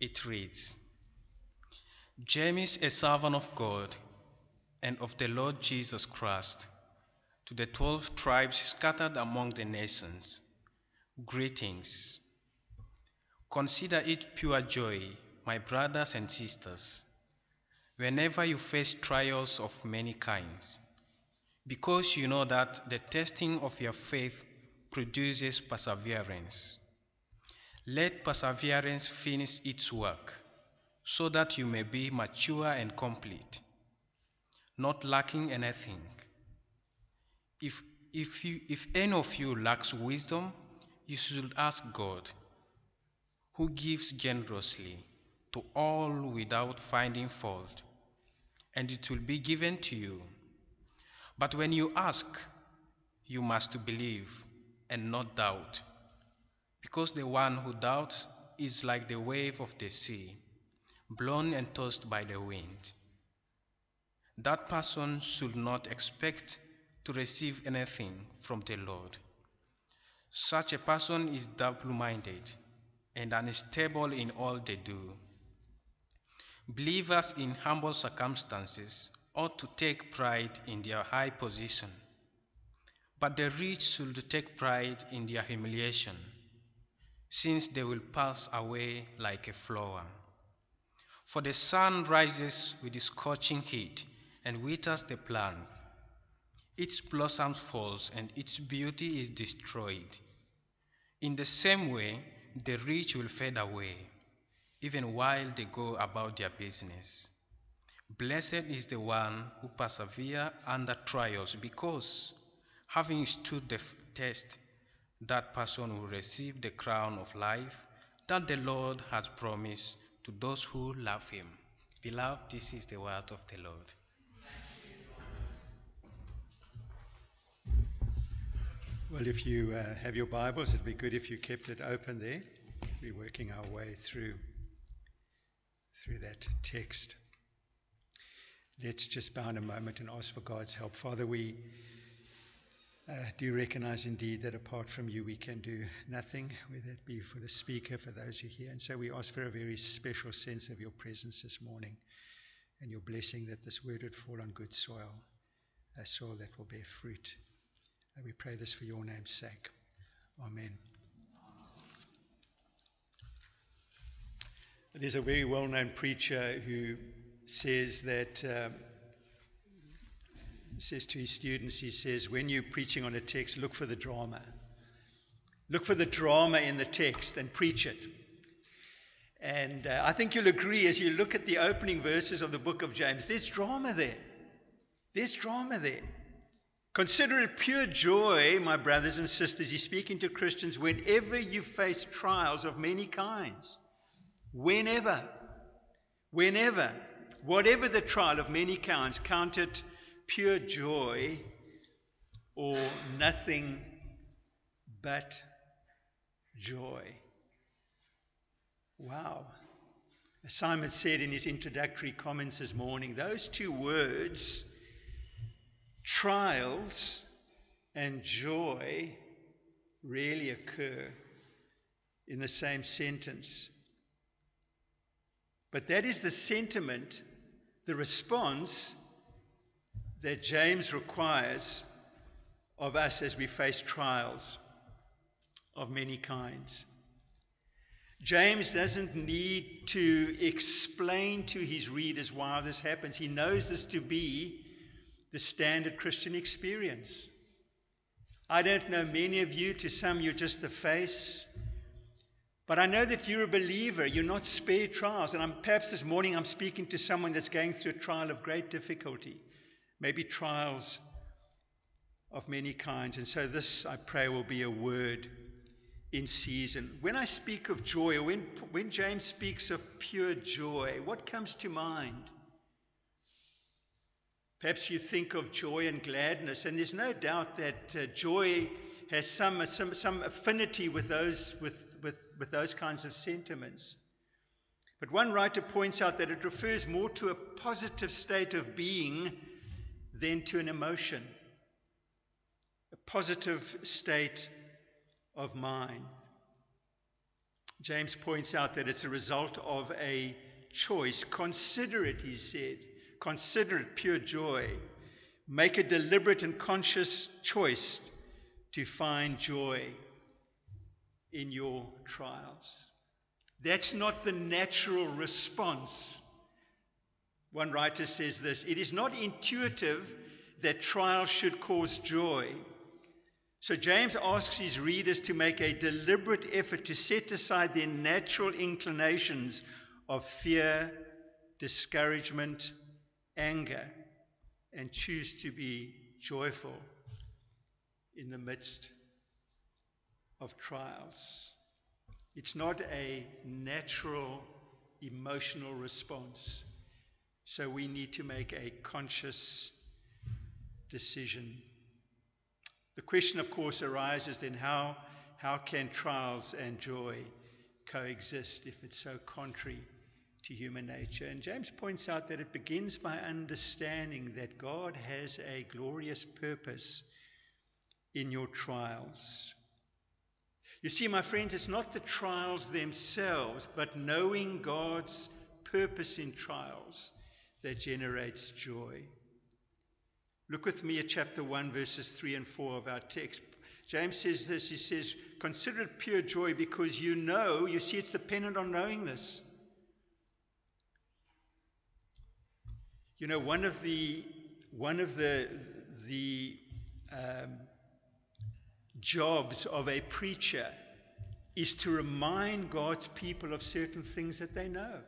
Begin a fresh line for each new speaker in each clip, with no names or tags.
It reads James, a servant of God and of the Lord Jesus Christ, to the twelve tribes scattered among the nations, greetings. Consider it pure joy, my brothers and sisters, whenever you face trials of many kinds, because you know that the testing of your faith produces perseverance. Let perseverance finish its work, so that you may be mature and complete, not lacking anything. If, if, you, if any of you lacks wisdom, you should ask God, who gives generously to all without finding fault, and it will be given to you. But when you ask, you must believe and not doubt, because the one who doubts is like the wave of the sea, blown and tossed by the wind. That person should not expect to receive anything from the Lord. Such a person is double minded and unstable in all they do. Believers in humble circumstances ought to take pride in their high position, but the rich should take pride in their humiliation, since they will pass away like a flower. For the sun rises with scorching heat and withers the plant. Its blossoms falls and its beauty is destroyed. In the same way, the rich will fade away, even while they go about their business. Blessed is the one who perseveres under trials, because, having stood the test, that person will receive the crown of life that the Lord has promised to those who love him. Beloved, this is the word of the Lord.
Well, if you uh, have your Bibles, it'd be good if you kept it open there. We're working our way through through that text. Let's just bow in a moment and ask for God's help. Father, we uh, do recognize indeed that apart from you, we can do nothing, whether it be for the speaker, for those who hear. And so we ask for a very special sense of your presence this morning and your blessing that this word would fall on good soil, a soil that will bear fruit. And we pray this for your name's sake. Amen. There's a very well known preacher who says that, um, says to his students, he says, when you're preaching on a text, look for the drama. Look for the drama in the text and preach it. And uh, I think you'll agree as you look at the opening verses of the book of James, there's drama there. There's drama there. Consider it pure joy, my brothers and sisters. He's speaking to Christians whenever you face trials of many kinds. Whenever. Whenever. Whatever the trial of many kinds, count it pure joy or nothing but joy. Wow. As Simon said in his introductory comments this morning, those two words trials and joy rarely occur in the same sentence. But that is the sentiment, the response that James requires of us as we face trials of many kinds. James doesn't need to explain to his readers why this happens. He knows this to be the standard Christian experience. I don't know many of you, to some, you're just the face. But I know that you're a believer. You're not spared trials. And I'm, perhaps this morning I'm speaking to someone that's going through a trial of great difficulty, maybe trials of many kinds. And so this, I pray, will be a word in season. When I speak of joy, when, when James speaks of pure joy, what comes to mind? Perhaps you think of joy and gladness, and there's no doubt that uh, joy has some, some, some affinity with those, with, with, with those kinds of sentiments. But one writer points out that it refers more to a positive state of being than to an emotion, a positive state of mind. James points out that it's a result of a choice. Consider it, he said. Consider it pure joy. Make a deliberate and conscious choice to find joy in your trials. That's not the natural response. One writer says this it is not intuitive that trials should cause joy. So James asks his readers to make a deliberate effort to set aside their natural inclinations of fear, discouragement, anger, and choose to be joyful in the midst of trials. It's not a natural emotional response. So we need to make a conscious decision. The question, of course, arises then how, how can trials and joy coexist if it's so contrary to human nature? And James points out that it begins by understanding that God has a glorious purpose in your trials. You see, my friends, it's not the trials themselves, but knowing God's purpose in trials that generates joy. Look with me at chapter 1, verses 3 and 4 of our text. James says this He says, Consider it pure joy because you know, you see, it's dependent on knowing this. You know, one of the, one of the, the um, jobs of a preacher is to remind God's people of certain things that they know.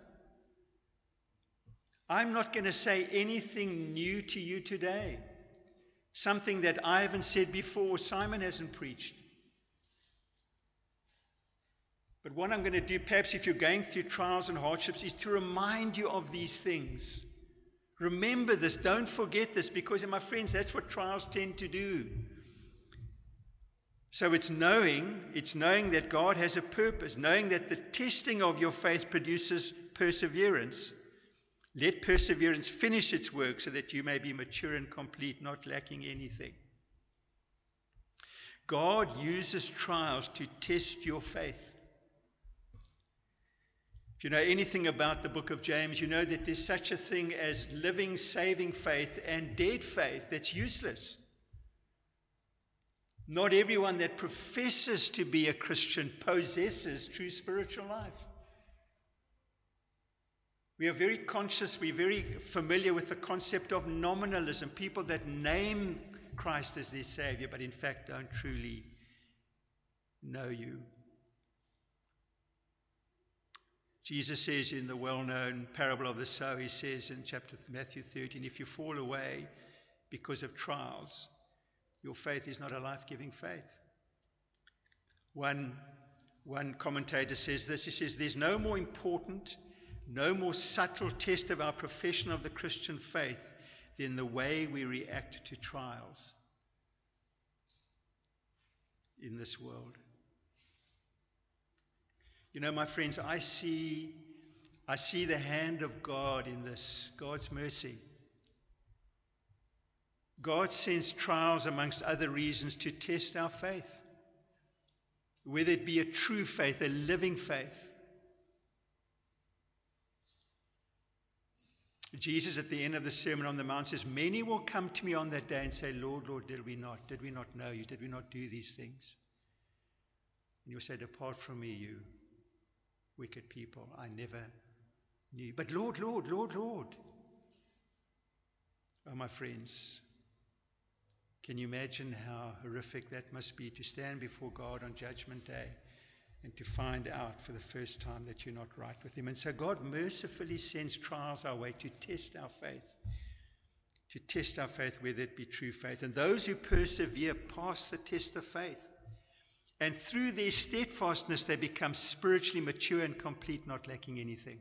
I'm not going to say anything new to you today. Something that I haven't said before, Simon hasn't preached. But what I'm going to do, perhaps if you're going through trials and hardships, is to remind you of these things. Remember this, don't forget this, because, my friends, that's what trials tend to do. So it's knowing, it's knowing that God has a purpose, knowing that the testing of your faith produces perseverance. Let perseverance finish its work so that you may be mature and complete, not lacking anything. God uses trials to test your faith. If you know anything about the book of James, you know that there's such a thing as living, saving faith and dead faith that's useless. Not everyone that professes to be a Christian possesses true spiritual life. We are very conscious, we're very familiar with the concept of nominalism, people that name Christ as their Savior, but in fact don't truly know you. Jesus says in the well known parable of the sower, he says in chapter Matthew 13, if you fall away because of trials, your faith is not a life giving faith. One, one commentator says this he says, There's no more important no more subtle test of our profession of the Christian faith than the way we react to trials in this world. You know, my friends, I see, I see the hand of God in this, God's mercy. God sends trials, amongst other reasons, to test our faith, whether it be a true faith, a living faith. Jesus, at the end of the Sermon on the Mount, says, Many will come to me on that day and say, Lord, Lord, did we not? Did we not know you? Did we not do these things? And you'll say, Depart from me, you wicked people. I never knew. But Lord, Lord, Lord, Lord. Oh, my friends, can you imagine how horrific that must be to stand before God on Judgment Day? And to find out for the first time that you're not right with Him. And so God mercifully sends trials our way to test our faith, to test our faith whether it be true faith. And those who persevere pass the test of faith. And through their steadfastness, they become spiritually mature and complete, not lacking anything.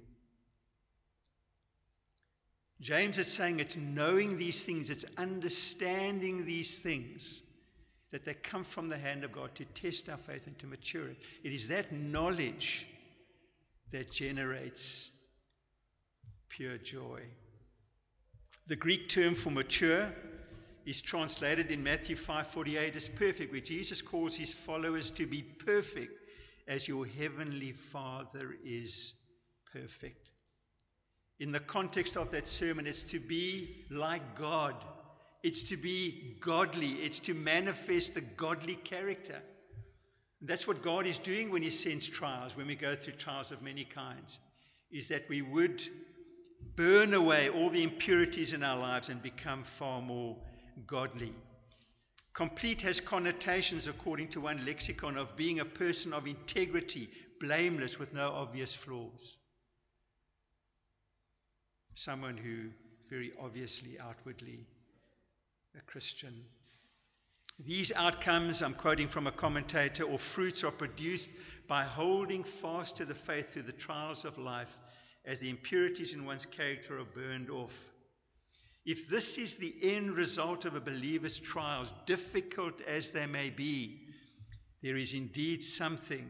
James is saying it's knowing these things, it's understanding these things that they come from the hand of God to test our faith and to mature it. It is that knowledge that generates pure joy. The Greek term for mature is translated in Matthew 5:48 as perfect, where Jesus calls his followers to be perfect as your heavenly Father is perfect. In the context of that sermon, it's to be like God. It's to be godly. It's to manifest the godly character. That's what God is doing when He sends trials, when we go through trials of many kinds, is that we would burn away all the impurities in our lives and become far more godly. Complete has connotations, according to one lexicon, of being a person of integrity, blameless, with no obvious flaws. Someone who very obviously, outwardly, a Christian. These outcomes, I'm quoting from a commentator, or fruits are produced by holding fast to the faith through the trials of life as the impurities in one's character are burned off. If this is the end result of a believer's trials, difficult as they may be, there is indeed something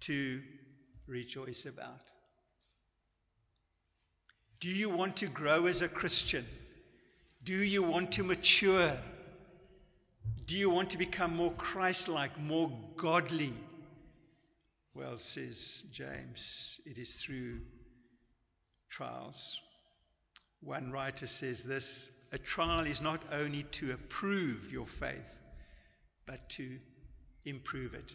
to rejoice about. Do you want to grow as a Christian? Do you want to mature? Do you want to become more Christ like, more godly? Well, says James, it is through trials. One writer says this a trial is not only to approve your faith, but to improve it.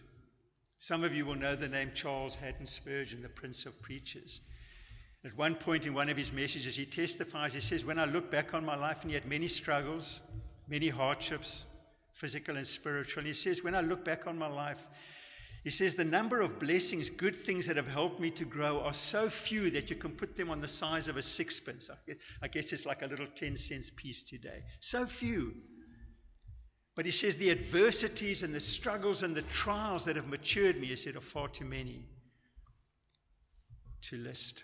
Some of you will know the name Charles Haddon Spurgeon, the Prince of Preachers. At one point in one of his messages, he testifies, he says, When I look back on my life and he had many struggles, many hardships, physical and spiritual, he says, When I look back on my life, he says, The number of blessings, good things that have helped me to grow are so few that you can put them on the size of a sixpence. I guess it's like a little 10 cents piece today. So few. But he says, The adversities and the struggles and the trials that have matured me, he said, are far too many to list.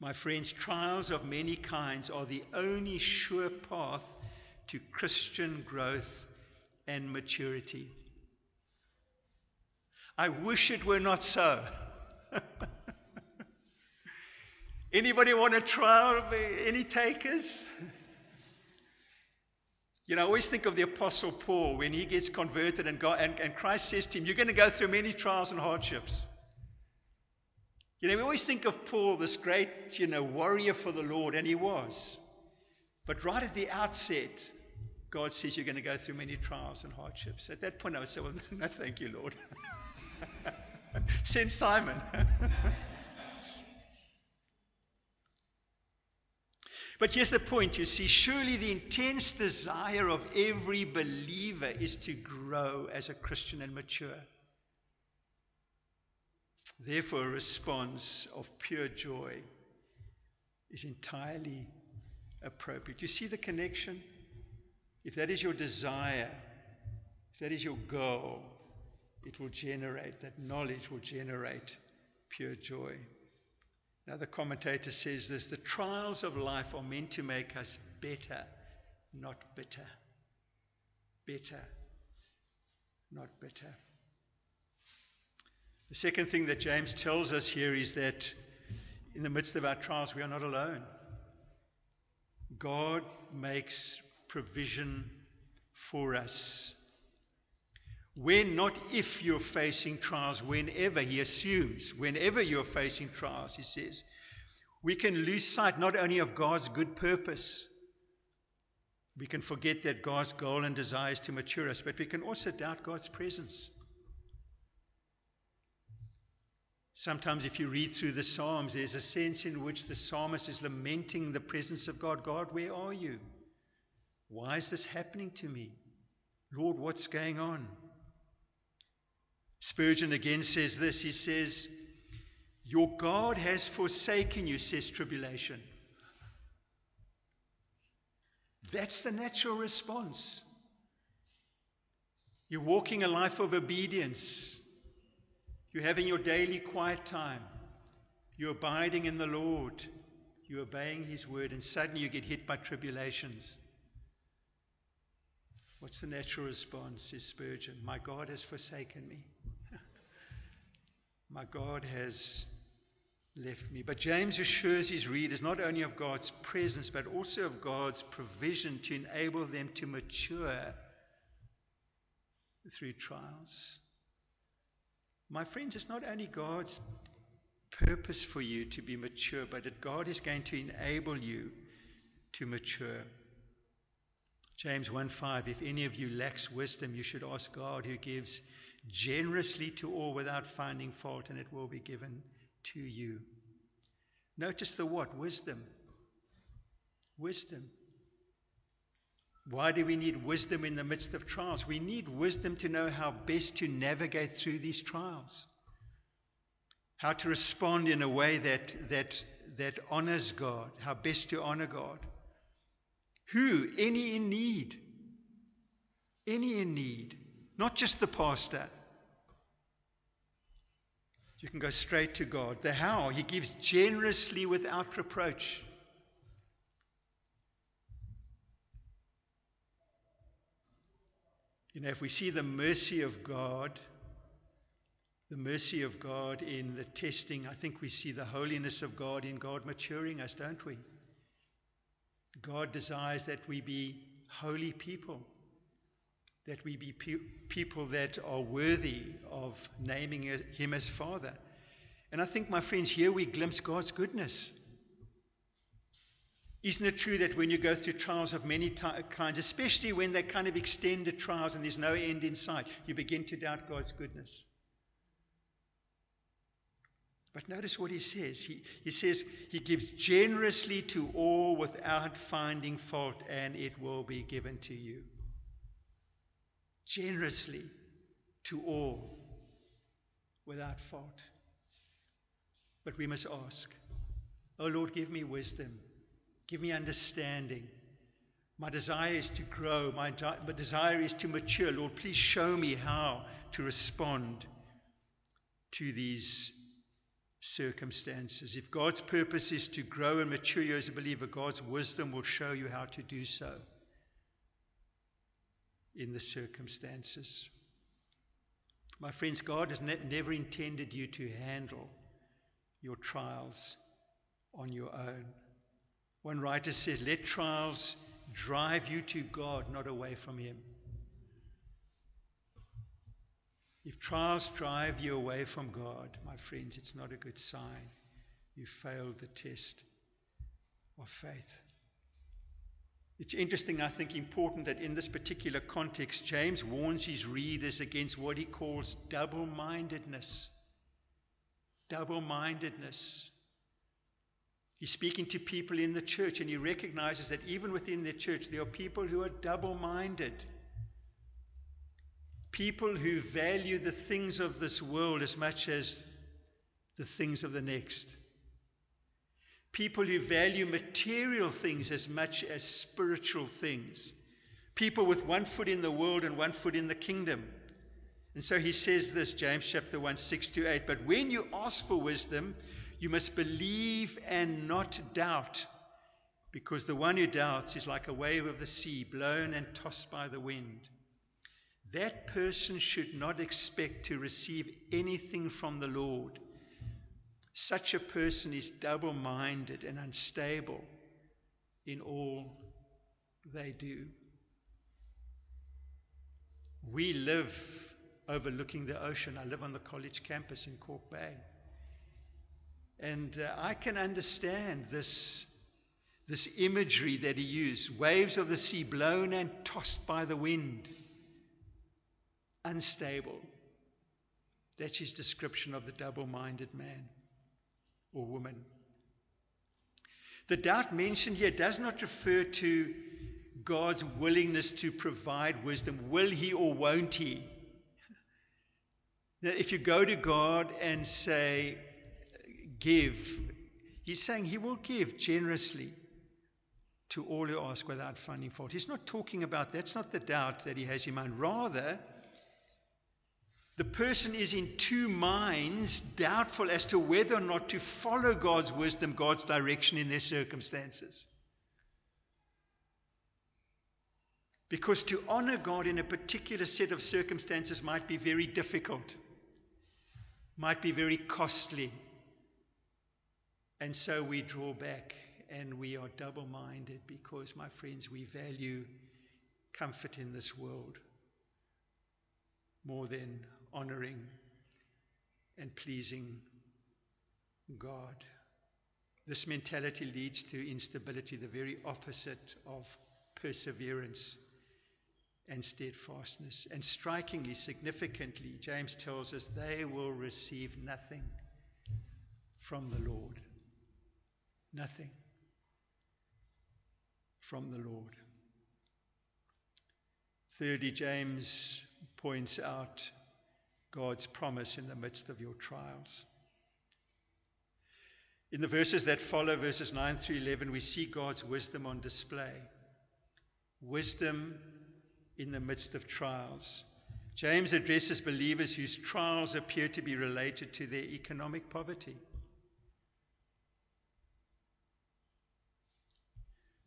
My friends, trials of many kinds are the only sure path to Christian growth and maturity. I wish it were not so. Anybody want a trial? Any takers? You know, I always think of the Apostle Paul when he gets converted and, God, and, and Christ says to him, You're going to go through many trials and hardships. You know, we always think of Paul, this great, you know, warrior for the Lord, and he was. But right at the outset, God says you're going to go through many trials and hardships. At that point, I would say, Well, no, thank you, Lord. Send Simon. but here's the point you see, surely the intense desire of every believer is to grow as a Christian and mature. Therefore, a response of pure joy is entirely appropriate. You see the connection? If that is your desire, if that is your goal, it will generate, that knowledge will generate pure joy. Another commentator says this the trials of life are meant to make us better, not bitter. Better, not bitter. The second thing that James tells us here is that in the midst of our trials, we are not alone. God makes provision for us. When, not if you're facing trials, whenever, he assumes, whenever you're facing trials, he says, we can lose sight not only of God's good purpose, we can forget that God's goal and desire is to mature us, but we can also doubt God's presence. Sometimes, if you read through the Psalms, there's a sense in which the psalmist is lamenting the presence of God. God, where are you? Why is this happening to me? Lord, what's going on? Spurgeon again says this he says, Your God has forsaken you, says tribulation. That's the natural response. You're walking a life of obedience. You're having your daily quiet time. You're abiding in the Lord. You're obeying His word, and suddenly you get hit by tribulations. What's the natural response? Says Spurgeon. My God has forsaken me. My God has left me. But James assures his readers not only of God's presence, but also of God's provision to enable them to mature through trials. My friends, it's not only God's purpose for you to be mature, but that God is going to enable you to mature. James 1:5 If any of you lacks wisdom, you should ask God who gives generously to all without finding fault, and it will be given to you. Notice the what? Wisdom. Wisdom. Why do we need wisdom in the midst of trials? We need wisdom to know how best to navigate through these trials, how to respond in a way that, that, that honors God, how best to honor God. Who? Any in need. Any in need. Not just the pastor. You can go straight to God. The how? He gives generously without reproach. You know, if we see the mercy of God, the mercy of God in the testing, I think we see the holiness of God in God maturing us, don't we? God desires that we be holy people, that we be pe- people that are worthy of naming Him as Father. And I think, my friends, here we glimpse God's goodness. Isn't it true that when you go through trials of many t- kinds, especially when they're kind of extended trials and there's no end in sight, you begin to doubt God's goodness? But notice what he says. He, he says, He gives generously to all without finding fault, and it will be given to you. Generously to all without fault. But we must ask, Oh Lord, give me wisdom, give me understanding. My desire is to grow, my, my desire is to mature. Lord, please show me how to respond to these circumstances. If God's purpose is to grow and mature you as a believer, God's wisdom will show you how to do so in the circumstances. My friends, God has ne- never intended you to handle your trials on your own. One writer says, Let trials drive you to God, not away from Him. If trials drive you away from God, my friends, it's not a good sign. You failed the test of faith. It's interesting, I think, important that in this particular context, James warns his readers against what he calls double mindedness. Double mindedness. He's speaking to people in the church, and he recognizes that even within the church, there are people who are double minded. People who value the things of this world as much as the things of the next. People who value material things as much as spiritual things. People with one foot in the world and one foot in the kingdom. And so he says this, James chapter 1, 6 to 8. But when you ask for wisdom, you must believe and not doubt, because the one who doubts is like a wave of the sea, blown and tossed by the wind. That person should not expect to receive anything from the Lord. Such a person is double minded and unstable in all they do. We live overlooking the ocean. I live on the college campus in Kalk Bay. And uh, I can understand this, this imagery that he used waves of the sea blown and tossed by the wind unstable. That's his description of the double minded man or woman. The doubt mentioned here does not refer to God's willingness to provide wisdom. Will he or won't he? Now, if you go to God and say, give, he's saying he will give generously to all who ask without finding fault. He's not talking about that's not the doubt that he has in mind. Rather, the person is in two minds, doubtful as to whether or not to follow God's wisdom, God's direction in their circumstances. Because to honor God in a particular set of circumstances might be very difficult, might be very costly. And so we draw back and we are double minded because, my friends, we value comfort in this world more than honoring and pleasing God. This mentality leads to instability, the very opposite of perseverance and steadfastness. And strikingly, significantly, James tells us they will receive nothing from the Lord. Nothing from the Lord. Thirdly, James points out God's promise in the midst of your trials. In the verses that follow, verses 9 through 11, we see God's wisdom on display. Wisdom in the midst of trials. James addresses believers whose trials appear to be related to their economic poverty.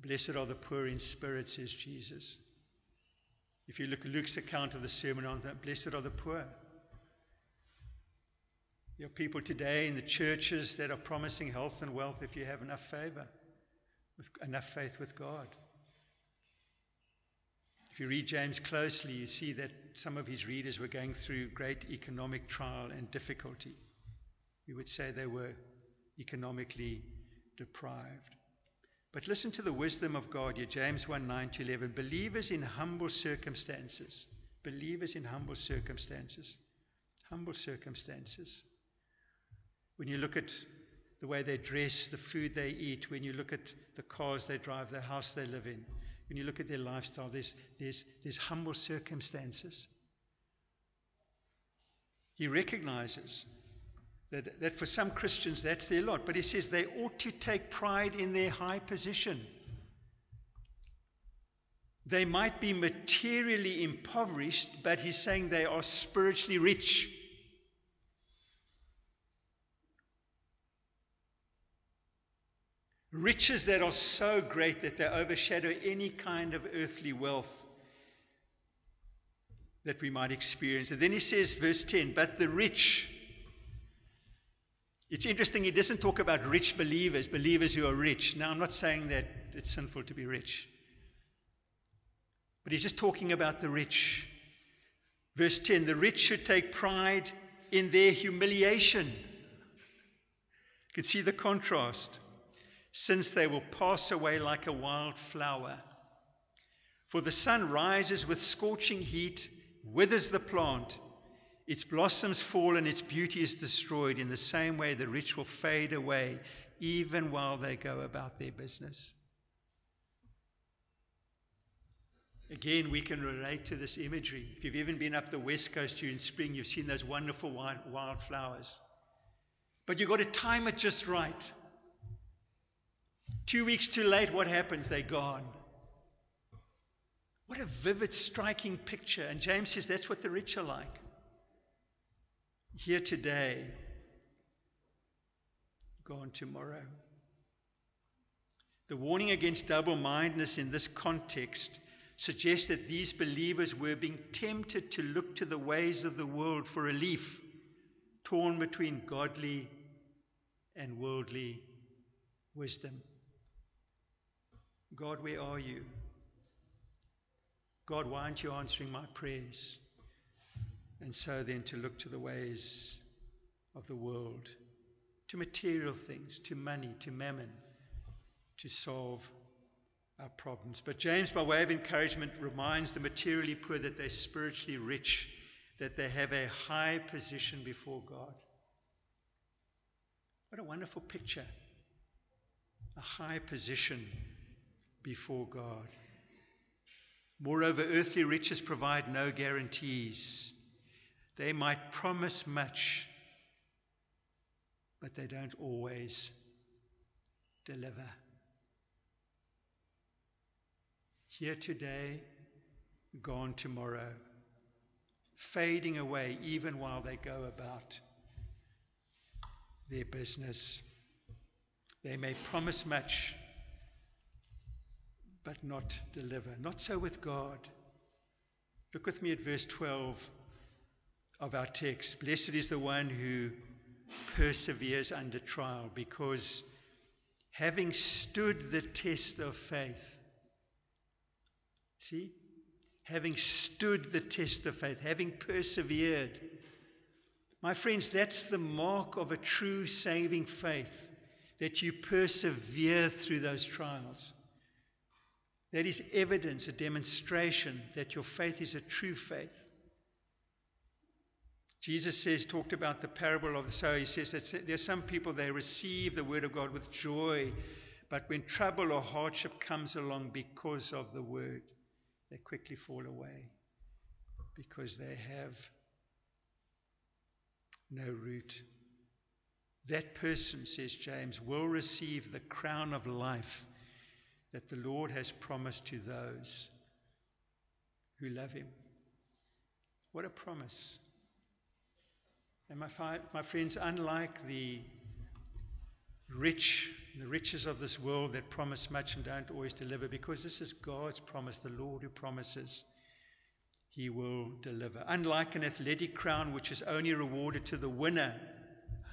Blessed are the poor in spirit, says Jesus. If you look at Luke's account of the Sermon on that, blessed are the poor. There are people today in the churches that are promising health and wealth if you have enough favor, with enough faith with God. If you read James closely, you see that some of his readers were going through great economic trial and difficulty. We would say they were economically deprived. But listen to the wisdom of God here, James 1 9 to 11. Believers in humble circumstances, believers in humble circumstances, humble circumstances. When you look at the way they dress, the food they eat, when you look at the cars they drive, the house they live in, when you look at their lifestyle, there's, there's, there's humble circumstances. He recognizes that, that for some Christians that's their lot, but he says they ought to take pride in their high position. They might be materially impoverished, but he's saying they are spiritually rich. Riches that are so great that they overshadow any kind of earthly wealth that we might experience. And then he says, verse 10, but the rich. It's interesting, he doesn't talk about rich believers, believers who are rich. Now, I'm not saying that it's sinful to be rich, but he's just talking about the rich. Verse 10 the rich should take pride in their humiliation. You can see the contrast since they will pass away like a wild flower. For the sun rises with scorching heat, withers the plant, its blossoms fall, and its beauty is destroyed. In the same way, the rich will fade away even while they go about their business. Again, we can relate to this imagery. If you've even been up the west coast during spring, you've seen those wonderful wild, wildflowers. But you've got to time it just right. Two weeks too late, what happens? They're gone. What a vivid, striking picture. And James says that's what the rich are like. Here today, gone tomorrow. The warning against double mindedness in this context suggests that these believers were being tempted to look to the ways of the world for relief, torn between godly and worldly wisdom. God, where are you? God, why aren't you answering my prayers? And so then to look to the ways of the world, to material things, to money, to mammon, to solve our problems. But James, by way of encouragement, reminds the materially poor that they're spiritually rich, that they have a high position before God. What a wonderful picture. A high position before God. Moreover, earthly riches provide no guarantees. They might promise much, but they don't always deliver. Here today, gone tomorrow, fading away even while they go about their business. They may promise much, but not deliver. Not so with God. Look with me at verse 12 of our text. Blessed is the one who perseveres under trial, because having stood the test of faith, see, having stood the test of faith, having persevered, My friends, that's the mark of a true saving faith, that you persevere through those trials. That is evidence, a demonstration that your faith is a true faith. Jesus says, talked about the parable of the sower. He says that there are some people, they receive the word of God with joy, but when trouble or hardship comes along because of the word, they quickly fall away because they have no root. That person, says James, will receive the crown of life that the Lord has promised to those who love him. What a promise! And my, fi- my friends, unlike the rich, the riches of this world that promise much and don't always deliver, because this is God's promise, the Lord who promises, He will deliver. Unlike an athletic crown, which is only rewarded to the winner,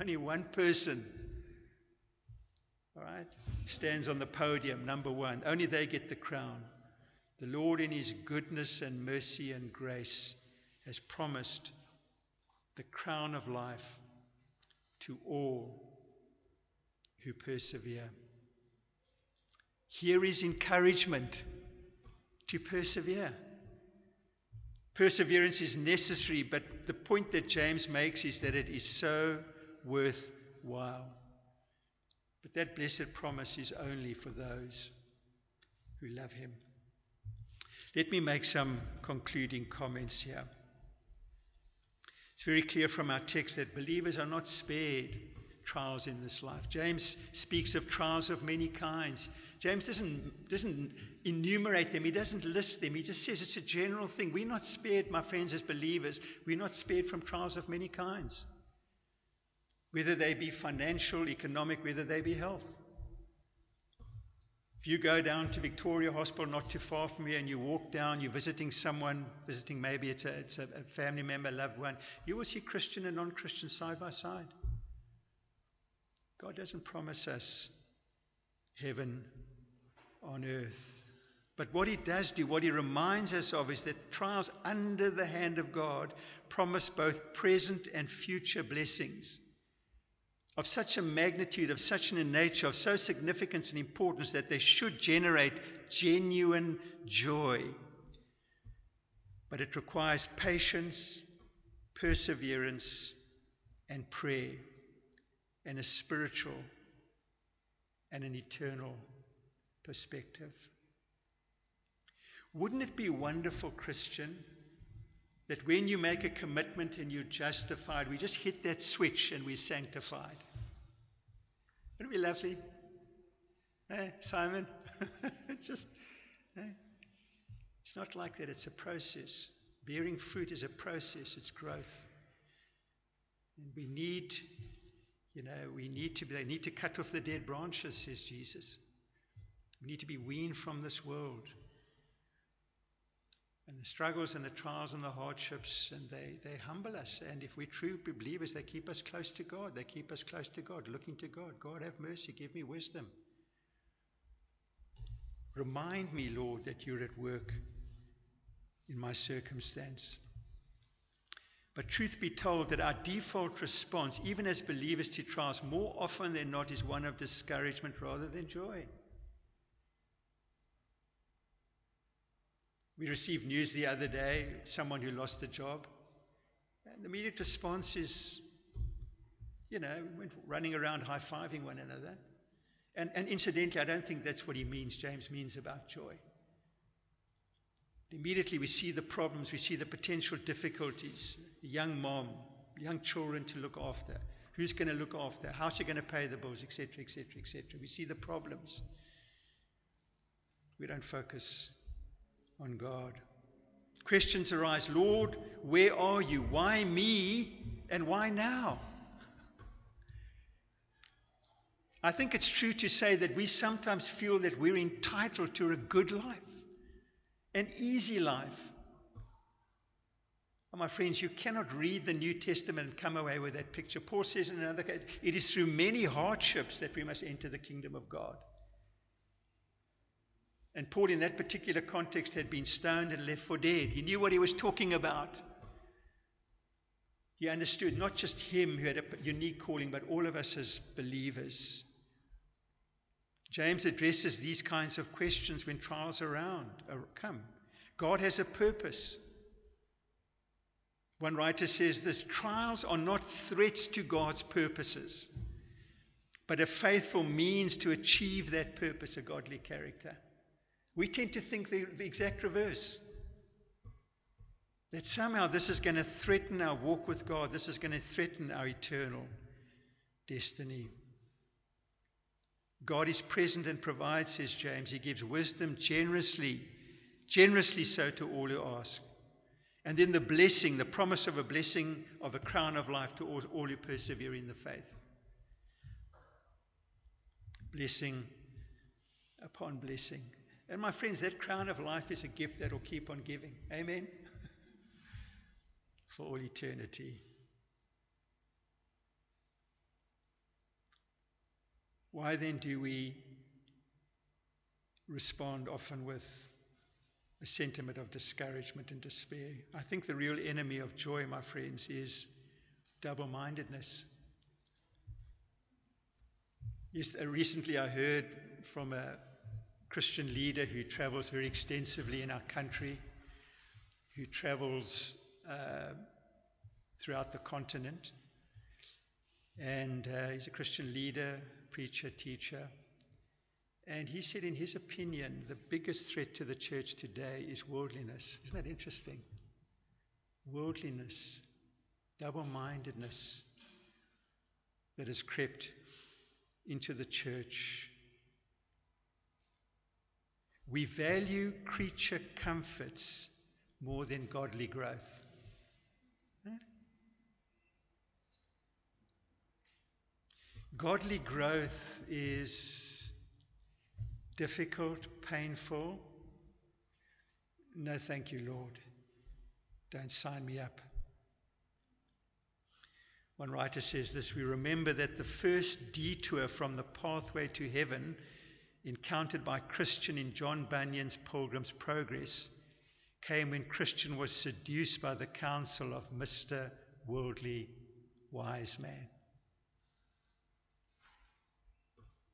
only one person, all right, stands on the podium, number one. Only they get the crown. The Lord, in His goodness and mercy and grace, has promised the crown of life to all who persevere. Here is encouragement to persevere. Perseverance is necessary, but the point that James makes is that it is so worthwhile. But that blessed promise is only for those who love him. Let me make some concluding comments here. It's very clear from our text that believers are not spared trials in this life. James speaks of trials of many kinds. James doesn't, doesn't enumerate them, he doesn't list them. He just says it's a general thing. We're not spared, my friends, as believers. We're not spared from trials of many kinds, whether they be financial, economic, whether they be health. If you go down to Victoria Hospital, not too far from here, and you walk down, you're visiting someone, visiting maybe it's a, it's a, a family member, loved one, you will see Christian and non Christian side by side. God doesn't promise us heaven on earth. But what He does do, what He reminds us of, is that trials under the hand of God promise both present and future blessings of such a magnitude, of such a nature, of so significance and importance that they should generate genuine joy. But it requires patience, perseverance, and prayer, and a spiritual and an eternal perspective. Wouldn't it be wonderful, Christian, that when you make a commitment and you're justified, we just hit that switch and we're sanctified? Wouldn't it be lovely? Hey, Simon? just, hey, it's not like that. It's a process. Bearing fruit is a process, it's growth. And we need, you know, we need to, be. they need to cut off the dead branches, says Jesus. We need to be weaned from this world. And the struggles and the trials and the hardships, and they, they humble us. And if we're true believers, they keep us close to God. They keep us close to God, looking to God. God, have mercy. Give me wisdom. Remind me, Lord, that you're at work in my circumstance. But truth be told, that our default response, even as believers to trials, more often than not is one of discouragement rather than joy. We received news the other day, someone who lost a job. And the immediate response is, you know, running around high fiving one another. And, and incidentally, I don't think that's what he means, James means about joy. Immediately we see the problems, we see the potential difficulties. A young mom, young children to look after. Who's going to look after? How's she going to pay the bills, etc., etc., etc. We see the problems. We don't focus on God. Questions arise Lord, where are you? Why me? And why now? I think it's true to say that we sometimes feel that we're entitled to a good life, an easy life. Oh, my friends, you cannot read the New Testament and come away with that picture. Paul says in another case, it is through many hardships that we must enter the kingdom of God. And Paul, in that particular context, had been stoned and left for dead. He knew what he was talking about. He understood not just him who had a unique calling, but all of us as believers. James addresses these kinds of questions when trials around uh, come. God has a purpose. One writer says this trials are not threats to God's purposes, but a faithful means to achieve that purpose, a godly character. We tend to think the, the exact reverse. That somehow this is going to threaten our walk with God, this is going to threaten our eternal destiny. God is present and provides, says James. He gives wisdom generously, generously so to all who ask. And then the blessing, the promise of a blessing of a crown of life to all, all who persevere in the faith. Blessing upon blessing. And my friends, that crown of life is a gift that will keep on giving. Amen for all eternity. Why then do we respond often with a sentiment of discouragement and despair? I think the real enemy of joy, my friends, is double mindedness. Yes, uh, recently I heard from a Christian leader who travels very extensively in our country, who travels uh, throughout the continent. And uh, he's a Christian leader, preacher, teacher. And he said, in his opinion, the biggest threat to the church today is worldliness. Isn't that interesting? Worldliness, double mindedness that has crept into the church. We value creature comforts more than godly growth. Godly growth is difficult, painful. No, thank you, Lord. Don't sign me up. One writer says this We remember that the first detour from the pathway to heaven encountered by Christian in John Bunyan's Pilgrim's Progress came when Christian was seduced by the counsel of Mr. Worldly Wise Man.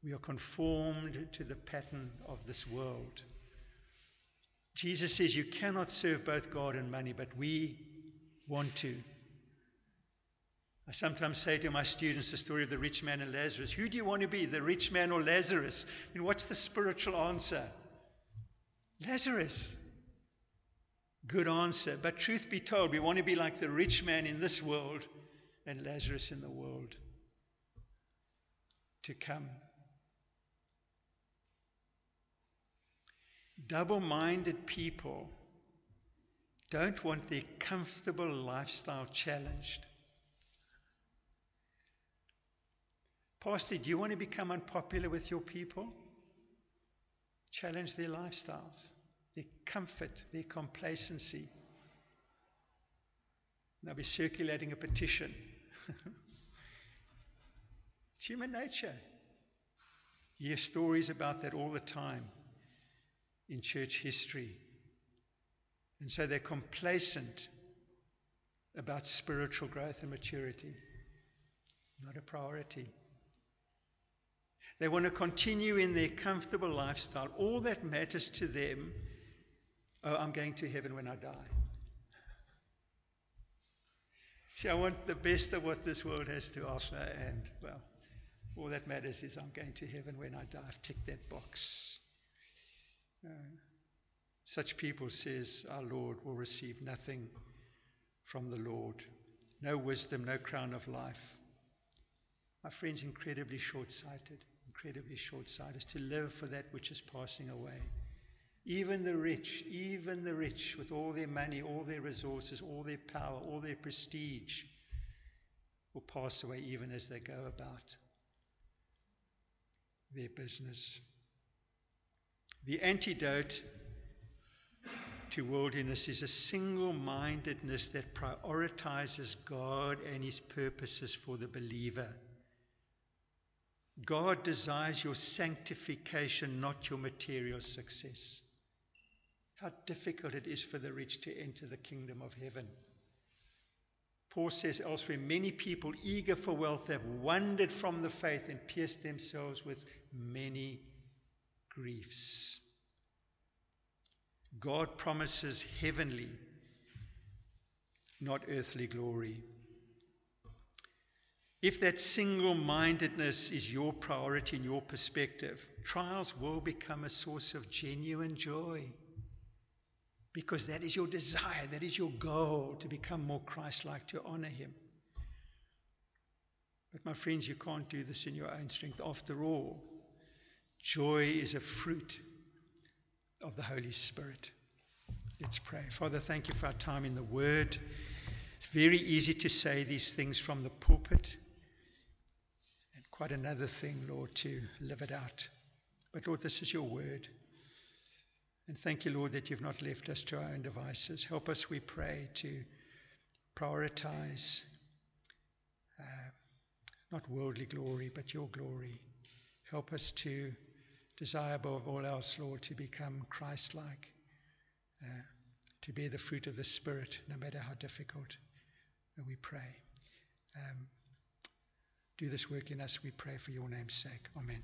We are conformed to the pattern of this world. Jesus says you cannot serve both God and money, but we want to. I sometimes say to my students the story of the rich man and Lazarus. Who do you want to be, the rich man or Lazarus? I mean, what's the spiritual answer? Lazarus. Good answer. But truth be told, we want to be like the rich man in this world and Lazarus in the world to come. Double minded people don't want their comfortable lifestyle challenged. Pastor, do you want to become unpopular with your people? Challenge their lifestyles, their comfort, their complacency. They'll be circulating a petition. it's human nature. You hear stories about that all the time in church history. And so they're complacent about spiritual growth and maturity. Not a priority. They want to continue in their comfortable lifestyle. All that matters to them, oh, I'm going to heaven when I die. See, I want the best of what this world has to offer, and well, all that matters is I'm going to heaven when I die. I've ticked that box. Uh, such people, says our Lord, will receive nothing from the Lord. No wisdom, no crown of life. My friends, incredibly short sighted, incredibly short sighted is to live for that which is passing away. Even the rich, even the rich, with all their money, all their resources, all their power, all their prestige, will pass away even as they go about their business. The antidote to worldliness is a single mindedness that prioritizes God and His purposes for the believer. God desires your sanctification, not your material success. How difficult it is for the rich to enter the kingdom of heaven. Paul says elsewhere, many people eager for wealth have wandered from the faith and pierced themselves with many griefs. God promises heavenly, not earthly glory. If that single mindedness is your priority and your perspective, trials will become a source of genuine joy because that is your desire, that is your goal to become more Christ like, to honor Him. But, my friends, you can't do this in your own strength. After all, joy is a fruit of the Holy Spirit. Let's pray. Father, thank you for our time in the Word. It's very easy to say these things from the pulpit, quite another thing, Lord, to live it out. But, Lord, this is your Word. And thank you, Lord, that you've not left us to our own devices. Help us, we pray, to prioritize uh, not worldly glory, but your glory. Help us to desire above all else, Lord, to become Christ like, uh, to bear the fruit of the Spirit, no matter how difficult. We pray. Um, do this work in us, we pray, for your name's sake. Amen.